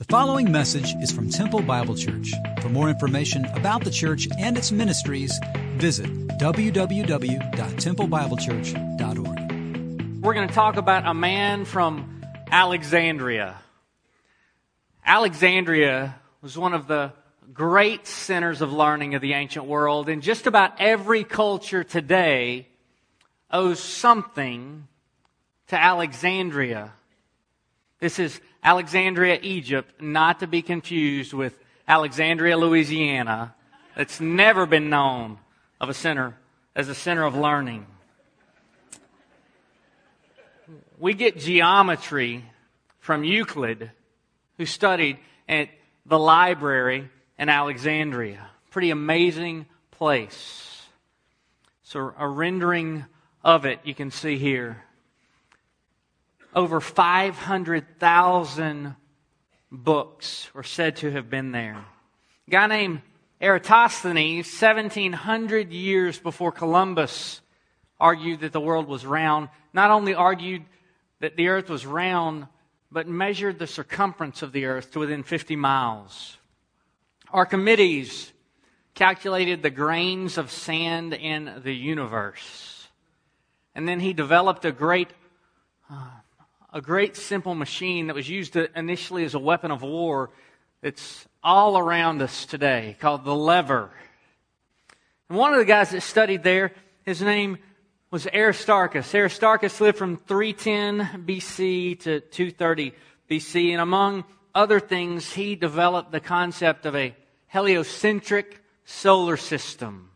The following message is from Temple Bible Church. For more information about the church and its ministries, visit www.templebiblechurch.org. We're going to talk about a man from Alexandria. Alexandria was one of the great centers of learning of the ancient world, and just about every culture today owes something to Alexandria. This is Alexandria, Egypt, not to be confused with Alexandria, Louisiana. It's never been known of a center as a center of learning. We get geometry from Euclid, who studied at the library in Alexandria. Pretty amazing place. So, a rendering of it you can see here over 500,000 books are said to have been there. A guy named Eratosthenes, 1700 years before Columbus, argued that the world was round. Not only argued that the earth was round, but measured the circumference of the earth to within 50 miles. Archimedes calculated the grains of sand in the universe. And then he developed a great uh, a great simple machine that was used initially as a weapon of war that's all around us today called the lever. And one of the guys that studied there, his name was Aristarchus. Aristarchus lived from 310 BC to 230 BC, and among other things, he developed the concept of a heliocentric solar system.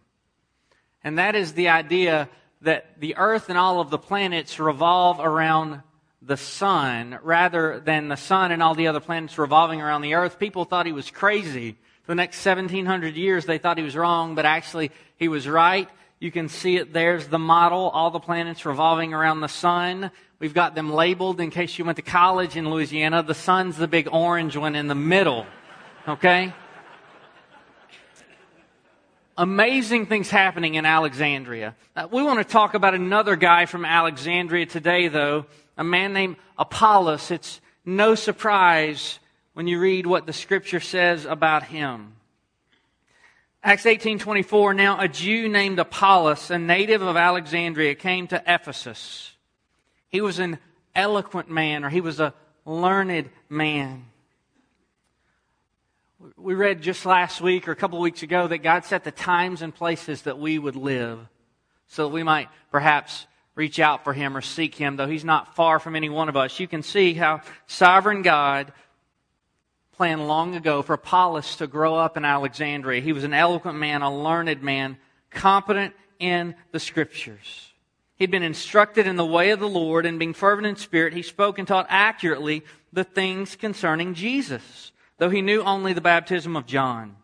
And that is the idea that the Earth and all of the planets revolve around the sun rather than the sun and all the other planets revolving around the earth. People thought he was crazy. For the next 1700 years, they thought he was wrong, but actually, he was right. You can see it. There's the model. All the planets revolving around the sun. We've got them labeled in case you went to college in Louisiana. The sun's the big orange one in the middle. Okay? amazing things happening in Alexandria. Uh, we want to talk about another guy from Alexandria today, though, a man named Apollos. It's no surprise when you read what the scripture says about him. Acts 18:24 Now a Jew named Apollos, a native of Alexandria, came to Ephesus. He was an eloquent man or he was a learned man. We read just last week or a couple of weeks ago that God set the times and places that we would live so that we might perhaps reach out for him or seek him, though he's not far from any one of us. You can see how sovereign God planned long ago for Apollos to grow up in Alexandria. He was an eloquent man, a learned man, competent in the scriptures. He'd been instructed in the way of the Lord, and being fervent in spirit, he spoke and taught accurately the things concerning Jesus, though he knew only the baptism of John.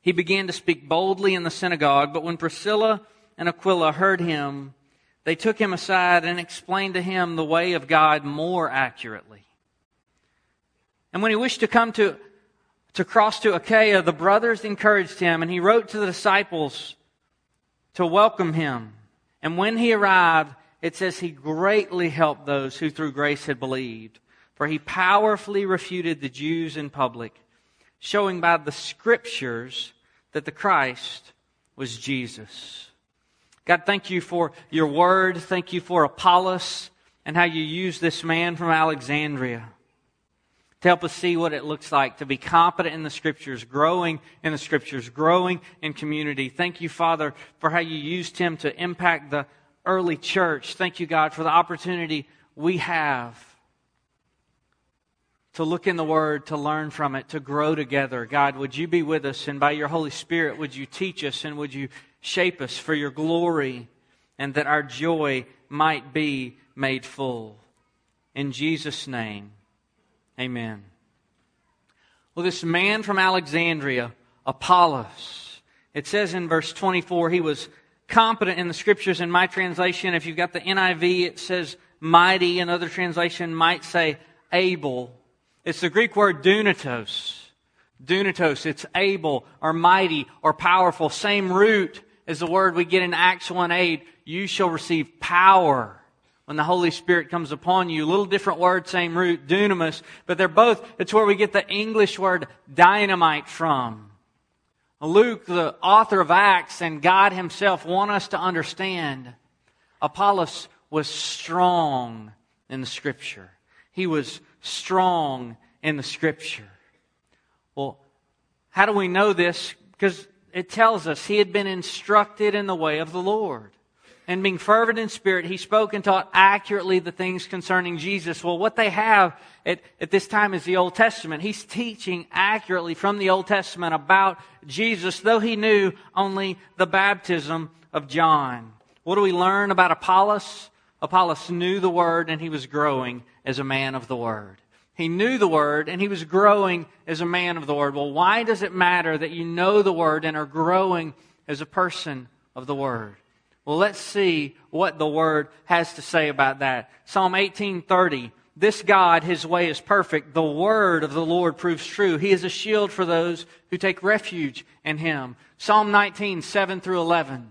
He began to speak boldly in the synagogue, but when Priscilla and Aquila heard him, they took him aside and explained to him the way of God more accurately. And when he wished to come to, to cross to Achaia, the brothers encouraged him, and he wrote to the disciples to welcome him. And when he arrived, it says he greatly helped those who through grace had believed, for he powerfully refuted the Jews in public, showing by the scriptures that the Christ was Jesus. God, thank you for your word. Thank you for Apollos and how you use this man from Alexandria to help us see what it looks like to be competent in the scriptures, growing in the scriptures, growing in community. Thank you, Father, for how you used him to impact the early church. Thank you, God, for the opportunity we have to look in the Word, to learn from it, to grow together. God, would you be with us? And by your Holy Spirit, would you teach us and would you shape us for your glory and that our joy might be made full. In Jesus' name, amen. Well, this man from Alexandria, Apollos, it says in verse 24, he was competent in the scriptures. In my translation, if you've got the NIV, it says mighty. Another translation might say able. It's the Greek word dunatos. Dunatos, it's able or mighty or powerful. Same root as the word we get in Acts 1 8. You shall receive power when the Holy Spirit comes upon you. Little different word, same root, dunamis, but they're both, it's where we get the English word dynamite from. Luke, the author of Acts, and God himself want us to understand Apollos was strong in the scripture. He was strong in the scripture. Well, how do we know this? Because it tells us he had been instructed in the way of the Lord. And being fervent in spirit, he spoke and taught accurately the things concerning Jesus. Well, what they have at, at this time is the Old Testament. He's teaching accurately from the Old Testament about Jesus, though he knew only the baptism of John. What do we learn about Apollos? Apollos knew the Word and he was growing as a man of the Word. He knew the Word and he was growing as a man of the Word. Well, why does it matter that you know the Word and are growing as a person of the Word? Well, let's see what the Word has to say about that. Psalm 1830. This God, His way is perfect. The Word of the Lord proves true. He is a shield for those who take refuge in Him. Psalm 19, 7 through 11.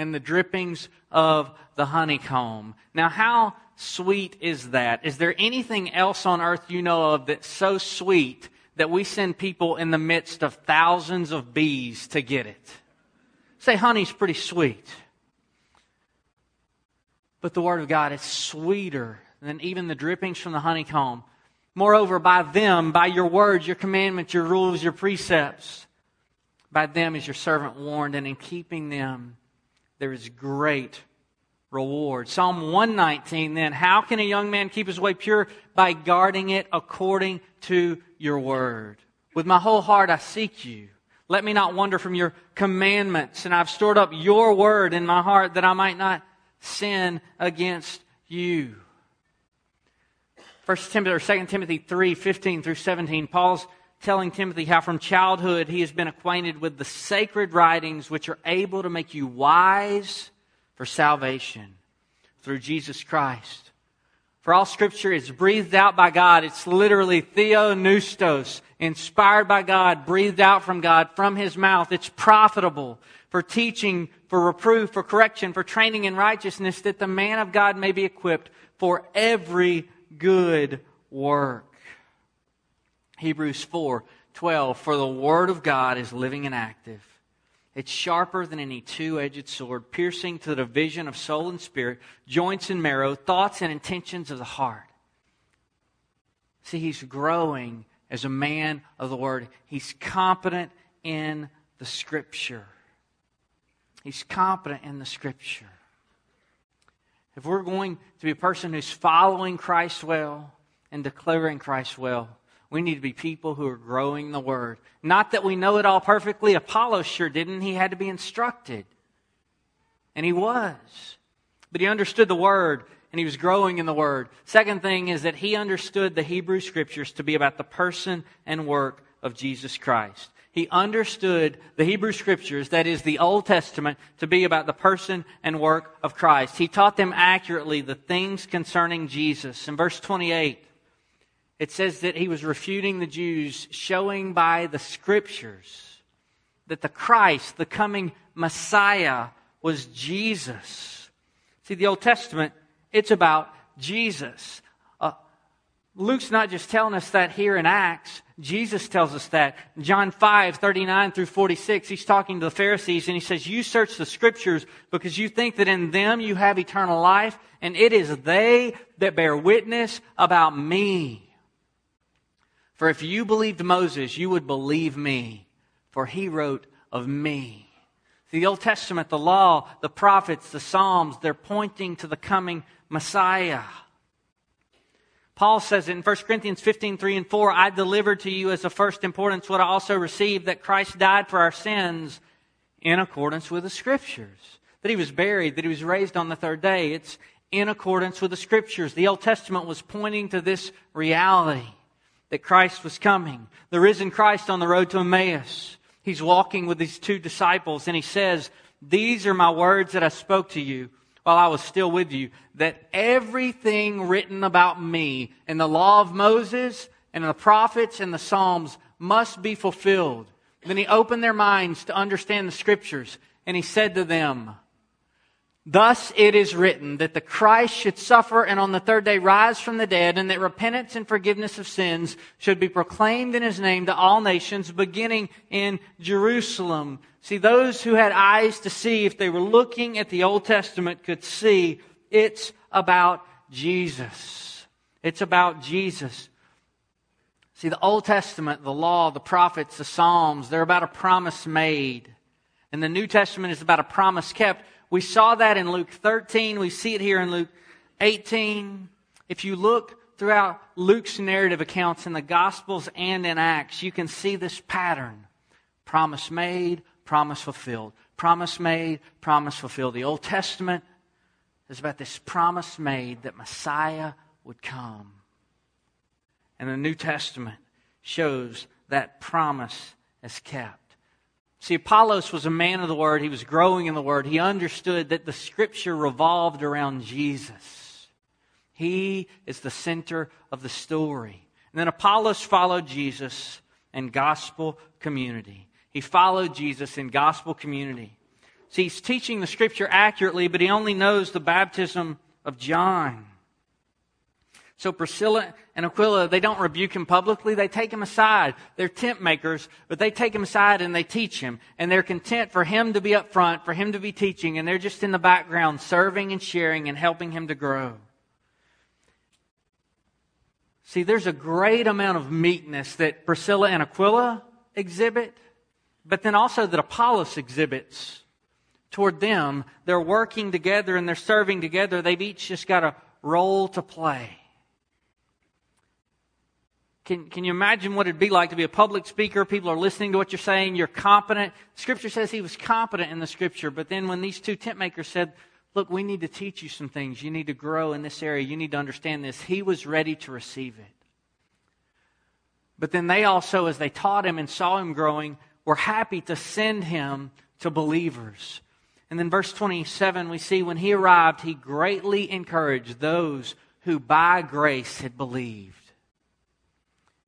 and the drippings of the honeycomb. Now, how sweet is that? Is there anything else on earth you know of that's so sweet that we send people in the midst of thousands of bees to get it? Say, honey's pretty sweet. But the Word of God is sweeter than even the drippings from the honeycomb. Moreover, by them, by your words, your commandments, your rules, your precepts, by them is your servant warned, and in keeping them, there is great reward. Psalm 119 then, how can a young man keep his way pure? By guarding it according to your word. With my whole heart I seek you. Let me not wander from your commandments, and I've stored up your word in my heart that I might not sin against you. First Timothy or 2 Timothy 3, 15 through 17, Paul's telling Timothy how from childhood he has been acquainted with the sacred writings which are able to make you wise for salvation through Jesus Christ. For all scripture is breathed out by God. It's literally theopneustos, inspired by God, breathed out from God, from his mouth. It's profitable for teaching, for reproof, for correction, for training in righteousness, that the man of God may be equipped for every good work. Hebrews 4 12. For the word of God is living and active. It's sharper than any two edged sword, piercing to the division of soul and spirit, joints and marrow, thoughts and intentions of the heart. See, he's growing as a man of the word. He's competent in the scripture. He's competent in the scripture. If we're going to be a person who's following Christ well and declaring Christ well, we need to be people who are growing the Word. Not that we know it all perfectly. Apollos sure didn't. He had to be instructed. And he was. But he understood the Word and he was growing in the Word. Second thing is that he understood the Hebrew Scriptures to be about the person and work of Jesus Christ. He understood the Hebrew Scriptures, that is the Old Testament, to be about the person and work of Christ. He taught them accurately the things concerning Jesus. In verse 28, it says that he was refuting the Jews, showing by the scriptures that the Christ, the coming Messiah, was Jesus. See, the Old Testament, it's about Jesus. Uh, Luke's not just telling us that here in Acts. Jesus tells us that. John 5, 39 through 46, he's talking to the Pharisees and he says, You search the scriptures because you think that in them you have eternal life, and it is they that bear witness about me. For if you believed Moses, you would believe me, for he wrote of me. The Old Testament, the law, the prophets, the Psalms, they're pointing to the coming Messiah. Paul says in 1 Corinthians 15, 3 and 4, I delivered to you as of first importance what I also received, that Christ died for our sins in accordance with the Scriptures. That he was buried, that he was raised on the third day. It's in accordance with the scriptures. The Old Testament was pointing to this reality that Christ was coming. The risen Christ on the road to Emmaus. He's walking with these two disciples and he says, These are my words that I spoke to you while I was still with you, that everything written about me in the law of Moses and the prophets and the Psalms must be fulfilled. Then he opened their minds to understand the scriptures and he said to them, Thus it is written that the Christ should suffer and on the third day rise from the dead, and that repentance and forgiveness of sins should be proclaimed in his name to all nations, beginning in Jerusalem. See, those who had eyes to see, if they were looking at the Old Testament, could see it's about Jesus. It's about Jesus. See, the Old Testament, the law, the prophets, the Psalms, they're about a promise made. And the New Testament is about a promise kept. We saw that in Luke 13. We see it here in Luke 18. If you look throughout Luke's narrative accounts in the Gospels and in Acts, you can see this pattern. Promise made, promise fulfilled. Promise made, promise fulfilled. The Old Testament is about this promise made that Messiah would come. And the New Testament shows that promise is kept. See, Apollos was a man of the Word. He was growing in the Word. He understood that the Scripture revolved around Jesus. He is the center of the story. And then Apollos followed Jesus in gospel community. He followed Jesus in gospel community. See, he's teaching the Scripture accurately, but he only knows the baptism of John. So Priscilla and Aquila, they don't rebuke him publicly. They take him aside. They're tent makers, but they take him aside and they teach him. And they're content for him to be up front, for him to be teaching, and they're just in the background serving and sharing and helping him to grow. See, there's a great amount of meekness that Priscilla and Aquila exhibit, but then also that Apollos exhibits toward them. They're working together and they're serving together. They've each just got a role to play. Can, can you imagine what it'd be like to be a public speaker? People are listening to what you're saying. You're competent. Scripture says he was competent in the scripture. But then when these two tent makers said, look, we need to teach you some things. You need to grow in this area. You need to understand this. He was ready to receive it. But then they also, as they taught him and saw him growing, were happy to send him to believers. And then verse 27, we see when he arrived, he greatly encouraged those who by grace had believed.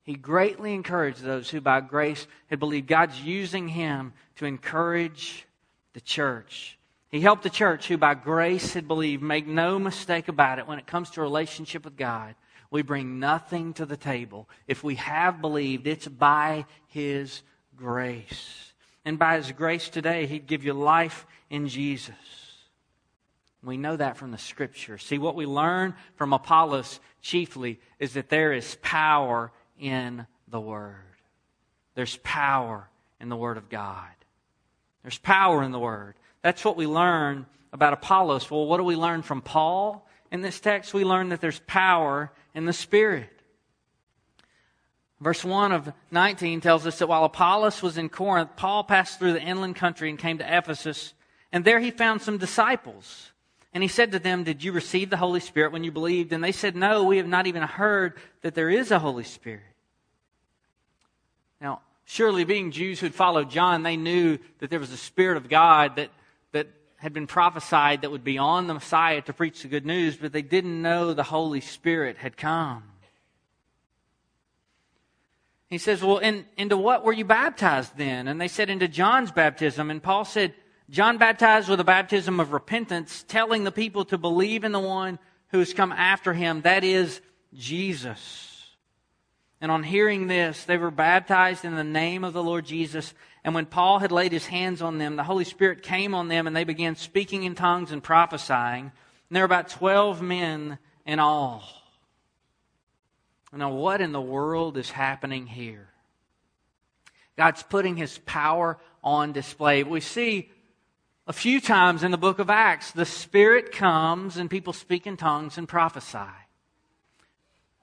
He greatly encouraged those who by grace had believed. God's using him to encourage the church. He helped the church who by grace had believed. Make no mistake about it when it comes to relationship with God. We bring nothing to the table. If we have believed, it's by His grace. And by His grace today, He'd give you life in Jesus. We know that from the Scripture. See, what we learn from Apollos chiefly is that there is power in the Word. There's power in the Word of God. There's power in the Word. That's what we learn about Apollos. Well, what do we learn from Paul? In this text, we learn that there's power in the Spirit. Verse 1 of 19 tells us that while Apollos was in Corinth, Paul passed through the inland country and came to Ephesus, and there he found some disciples. And he said to them, Did you receive the Holy Spirit when you believed? And they said, No, we have not even heard that there is a Holy Spirit. Now, surely being Jews who'd followed John, they knew that there was a Spirit of God that, that had been prophesied that would be on the Messiah to preach the good news, but they didn't know the Holy Spirit had come. He says, Well, in, into what were you baptized then? And they said, Into John's baptism. And Paul said, John baptized with a baptism of repentance, telling the people to believe in the one who has come after him, that is Jesus. And on hearing this, they were baptized in the name of the Lord Jesus. And when Paul had laid his hands on them, the Holy Spirit came on them, and they began speaking in tongues and prophesying. And there were about 12 men in all. Now, what in the world is happening here? God's putting his power on display. We see a few times in the book of Acts, the Spirit comes and people speak in tongues and prophesy.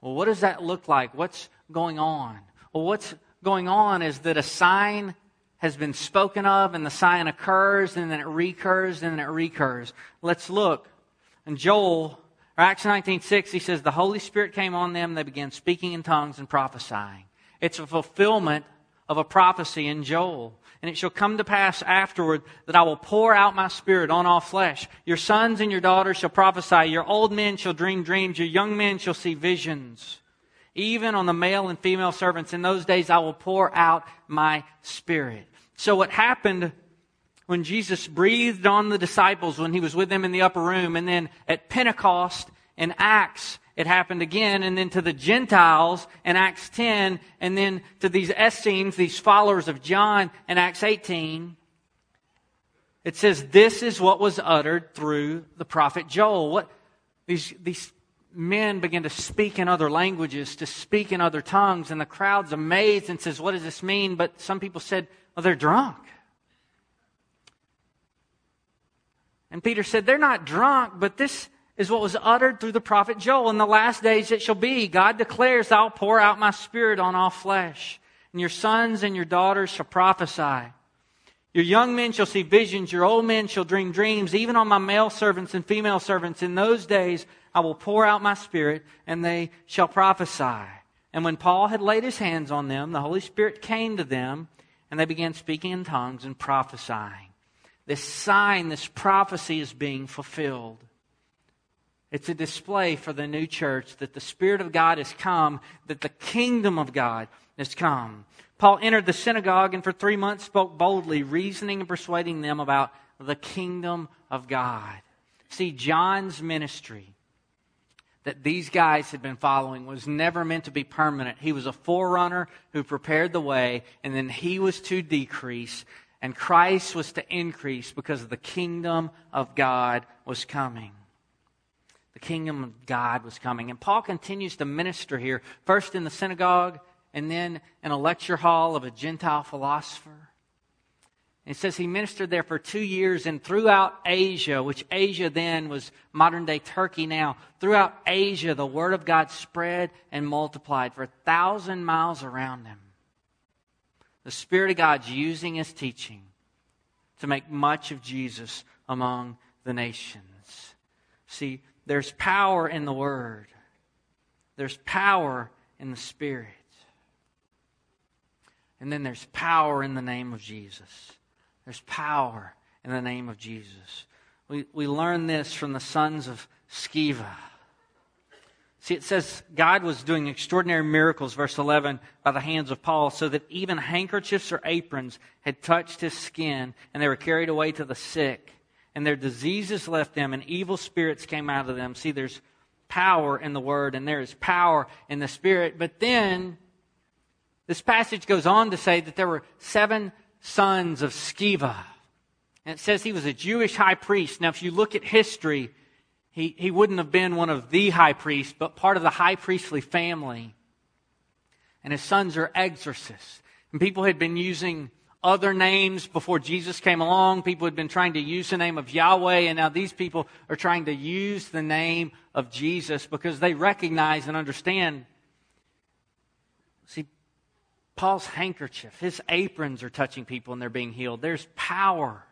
Well, what does that look like? What's going on? Well, what's going on is that a sign has been spoken of and the sign occurs and then it recurs and then it recurs. Let's look. In Joel or Acts 19.6, he says, the Holy Spirit came on them, they began speaking in tongues and prophesying. It's a fulfillment of a prophecy in Joel. And it shall come to pass afterward that I will pour out my spirit on all flesh. Your sons and your daughters shall prophesy. Your old men shall dream dreams. Your young men shall see visions. Even on the male and female servants in those days I will pour out my spirit. So what happened when Jesus breathed on the disciples when he was with them in the upper room, and then at Pentecost in Acts, it happened again, and then to the Gentiles in Acts 10, and then to these Essenes, these followers of John in Acts 18. It says, This is what was uttered through the prophet Joel. What these, these men began to speak in other languages, to speak in other tongues, and the crowd's amazed and says, What does this mean? But some people said, Well, they're drunk. And Peter said, They're not drunk, but this is what was uttered through the prophet Joel. In the last days it shall be, God declares, I'll pour out my spirit on all flesh, and your sons and your daughters shall prophesy. Your young men shall see visions, your old men shall dream dreams, even on my male servants and female servants. In those days I will pour out my spirit, and they shall prophesy. And when Paul had laid his hands on them, the Holy Spirit came to them, and they began speaking in tongues and prophesying this sign, this prophecy is being fulfilled. It's a display for the new church that the Spirit of God has come, that the kingdom of God has come. Paul entered the synagogue and for three months spoke boldly, reasoning and persuading them about the kingdom of God. See, John's ministry that these guys had been following was never meant to be permanent. He was a forerunner who prepared the way, and then he was to decrease, and Christ was to increase because the kingdom of God was coming. Kingdom of God was coming. And Paul continues to minister here, first in the synagogue and then in a lecture hall of a Gentile philosopher. It says he ministered there for two years and throughout Asia, which Asia then was modern day Turkey now, throughout Asia, the word of God spread and multiplied for a thousand miles around them. The Spirit of God's using his teaching to make much of Jesus among the nations. See, there's power in the Word, there's power in the Spirit. And then there's power in the name of Jesus. There's power in the name of Jesus. We, we learn this from the sons of Sceva. See, it says God was doing extraordinary miracles, verse 11, by the hands of Paul, so that even handkerchiefs or aprons had touched his skin, and they were carried away to the sick, and their diseases left them, and evil spirits came out of them. See, there's power in the word, and there is power in the spirit. But then, this passage goes on to say that there were seven sons of Sceva. And it says he was a Jewish high priest. Now, if you look at history, he, he wouldn't have been one of the high priests, but part of the high priestly family. And his sons are exorcists. And people had been using other names before Jesus came along. People had been trying to use the name of Yahweh, and now these people are trying to use the name of Jesus because they recognize and understand. See, Paul's handkerchief, his aprons are touching people and they're being healed. There's power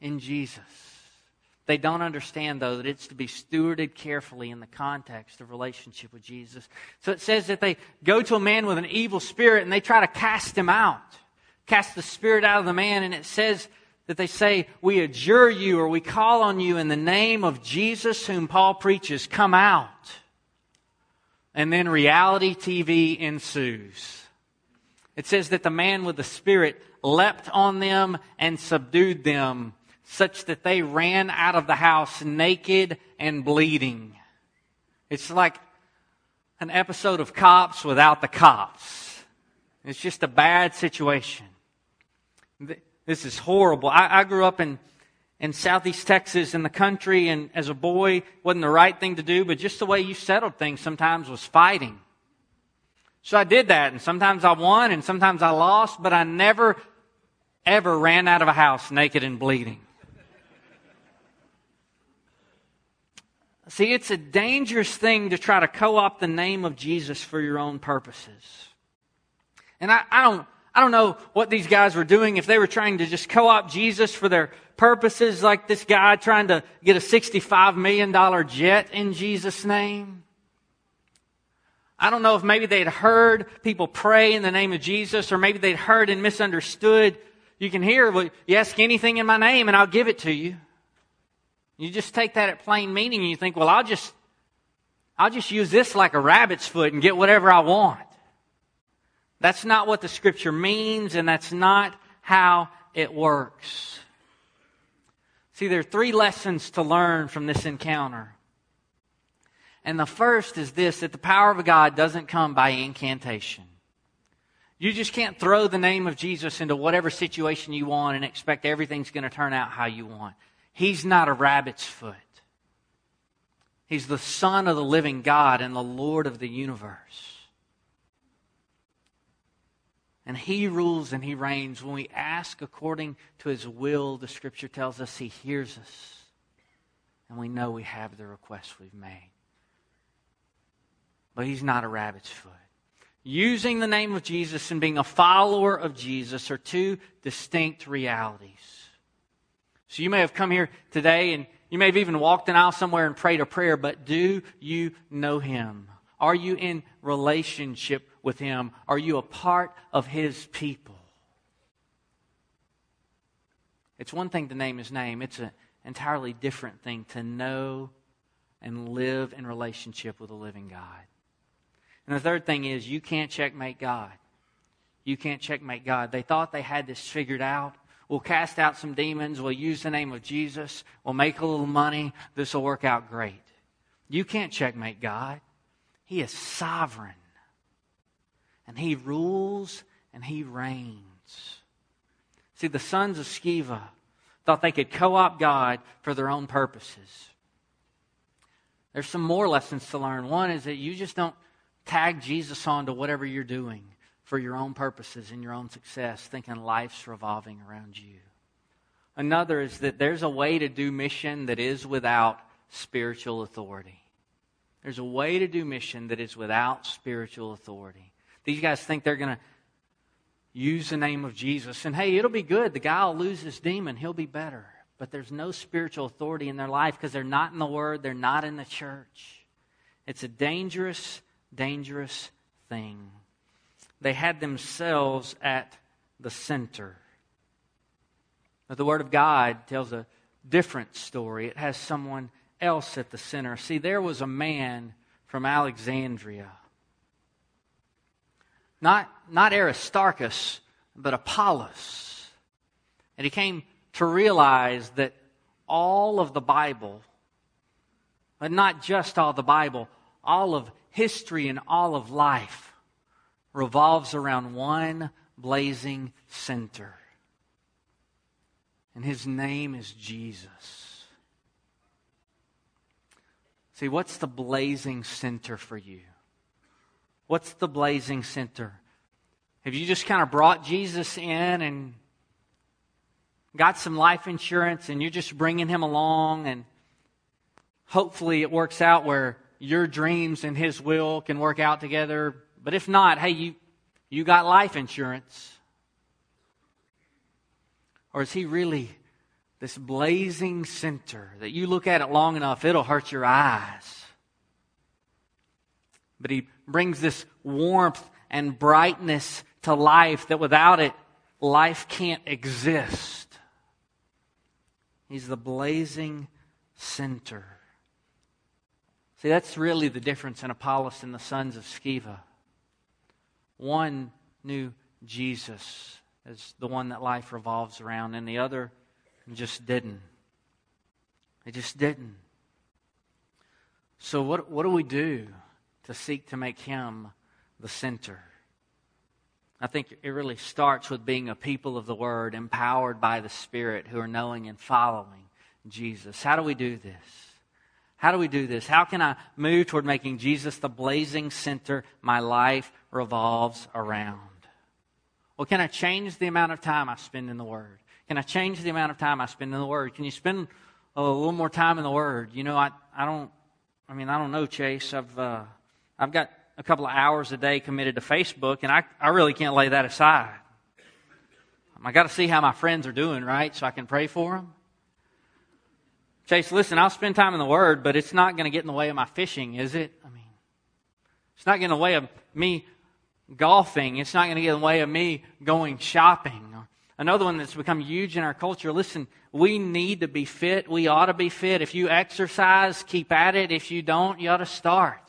in Jesus. They don't understand, though, that it's to be stewarded carefully in the context of relationship with Jesus. So it says that they go to a man with an evil spirit and they try to cast him out, cast the spirit out of the man. And it says that they say, We adjure you or we call on you in the name of Jesus, whom Paul preaches, come out. And then reality TV ensues. It says that the man with the spirit leapt on them and subdued them such that they ran out of the house naked and bleeding. It's like an episode of cops without the cops. It's just a bad situation. This is horrible. I, I grew up in, in southeast Texas in the country, and as a boy, wasn't the right thing to do, but just the way you settled things sometimes was fighting. So I did that, and sometimes I won, and sometimes I lost, but I never, ever ran out of a house naked and bleeding. See, it's a dangerous thing to try to co opt the name of Jesus for your own purposes. And I, I, don't, I don't know what these guys were doing, if they were trying to just co opt Jesus for their purposes, like this guy trying to get a $65 million jet in Jesus' name. I don't know if maybe they'd heard people pray in the name of Jesus, or maybe they'd heard and misunderstood. You can hear, well, you ask anything in my name and I'll give it to you. You just take that at plain meaning and you think, well, I'll just, I'll just use this like a rabbit's foot and get whatever I want. That's not what the scripture means, and that's not how it works. See, there are three lessons to learn from this encounter. And the first is this that the power of God doesn't come by incantation. You just can't throw the name of Jesus into whatever situation you want and expect everything's going to turn out how you want. He's not a rabbit's foot. He's the Son of the living God and the Lord of the universe. And He rules and He reigns. When we ask according to His will, the Scripture tells us He hears us. And we know we have the request we've made. But He's not a rabbit's foot. Using the name of Jesus and being a follower of Jesus are two distinct realities. So you may have come here today and you may have even walked an aisle somewhere and prayed a prayer, but do you know Him? Are you in relationship with Him? Are you a part of His people? It's one thing to name His name, it's an entirely different thing to know and live in relationship with a living God. And the third thing is, you can't checkmate God. You can't checkmate God. They thought they had this figured out. We'll cast out some demons. We'll use the name of Jesus. We'll make a little money. This will work out great. You can't checkmate God. He is sovereign. And he rules and he reigns. See, the sons of Sceva thought they could co opt God for their own purposes. There's some more lessons to learn. One is that you just don't tag Jesus onto whatever you're doing for your own purposes and your own success, thinking life's revolving around you. Another is that there's a way to do mission that is without spiritual authority. There's a way to do mission that is without spiritual authority. These guys think they're going to use the name of Jesus and hey, it'll be good. The guy will lose his demon, he'll be better. But there's no spiritual authority in their life because they're not in the Word, they're not in the church. It's a dangerous, dangerous thing. They had themselves at the center. But the Word of God tells a different story. It has someone else at the center. See, there was a man from Alexandria. Not, not Aristarchus, but Apollos. And he came to realize that all of the Bible, but not just all the Bible, all of history and all of life revolves around one blazing center. And his name is Jesus. See, what's the blazing center for you? What's the blazing center? Have you just kind of brought Jesus in and got some life insurance and you're just bringing him along and hopefully it works out where your dreams and his will can work out together. But if not, hey, you, you got life insurance. Or is he really this blazing center that you look at it long enough, it'll hurt your eyes? But he brings this warmth and brightness to life that without it, life can't exist. He's the blazing center. See, that's really the difference in Apollos and the sons of Sceva. One knew Jesus as the one that life revolves around, and the other just didn't. They just didn't. So, what, what do we do to seek to make him the center? I think it really starts with being a people of the Word, empowered by the Spirit, who are knowing and following Jesus. How do we do this? How do we do this? How can I move toward making Jesus the blazing center my life revolves around? Well, can I change the amount of time I spend in the Word? Can I change the amount of time I spend in the Word? Can you spend a little more time in the Word? You know, I, I don't, I mean, I don't know, Chase. I've, uh, I've got a couple of hours a day committed to Facebook, and I, I really can't lay that aside. I got to see how my friends are doing, right? So I can pray for them. Chase, listen, I'll spend time in the Word, but it's not going to get in the way of my fishing, is it? I mean, it's not getting in the way of me golfing. It's not going to get in the way of me going shopping. Another one that's become huge in our culture. Listen, we need to be fit. We ought to be fit. If you exercise, keep at it. If you don't, you ought to start.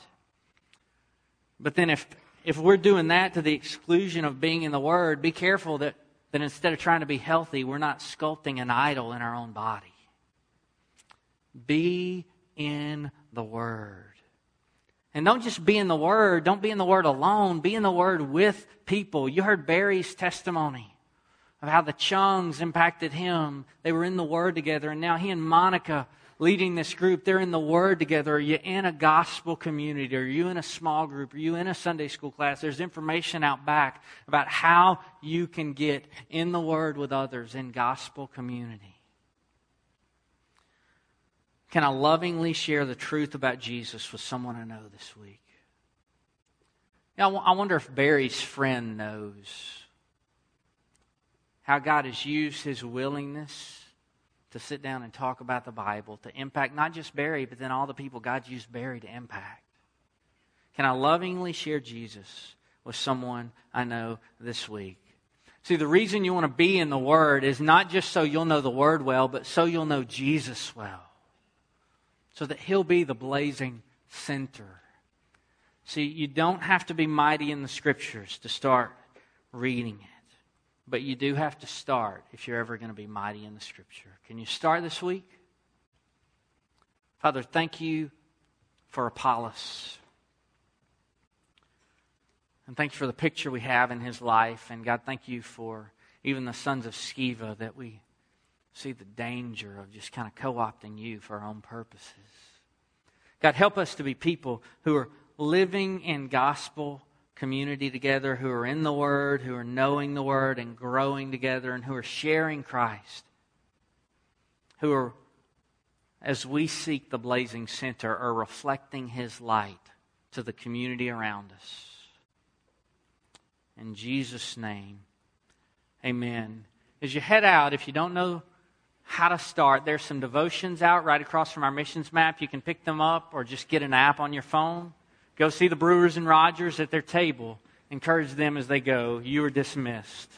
But then if, if we're doing that to the exclusion of being in the Word, be careful that, that instead of trying to be healthy, we're not sculpting an idol in our own body. Be in the Word. And don't just be in the Word. Don't be in the Word alone. Be in the Word with people. You heard Barry's testimony of how the Chungs impacted him. They were in the Word together, and now he and Monica leading this group, they're in the Word together. Are you in a gospel community? Are you in a small group? Are you in a Sunday school class? There's information out back about how you can get in the Word with others in gospel community. Can I lovingly share the truth about Jesus with someone I know this week? I wonder if Barry's friend knows how God has used his willingness to sit down and talk about the Bible to impact not just Barry, but then all the people God's used Barry to impact. Can I lovingly share Jesus with someone I know this week? See, the reason you want to be in the Word is not just so you'll know the Word well, but so you'll know Jesus well so that he'll be the blazing center. See, you don't have to be mighty in the scriptures to start reading it, but you do have to start if you're ever going to be mighty in the scripture. Can you start this week? Father, thank you for Apollos. And thank you for the picture we have in his life. And God, thank you for even the sons of Sceva that we see the danger of just kind of co opting you for our own purposes. God, help us to be people who are living in gospel community together, who are in the Word, who are knowing the Word and growing together, and who are sharing Christ, who are, as we seek the blazing center, are reflecting His light to the community around us. In Jesus' name, amen. As you head out, if you don't know how to start. There's some devotions out right across from our missions map. You can pick them up or just get an app on your phone. Go see the Brewers and Rogers at their table. Encourage them as they go. You are dismissed.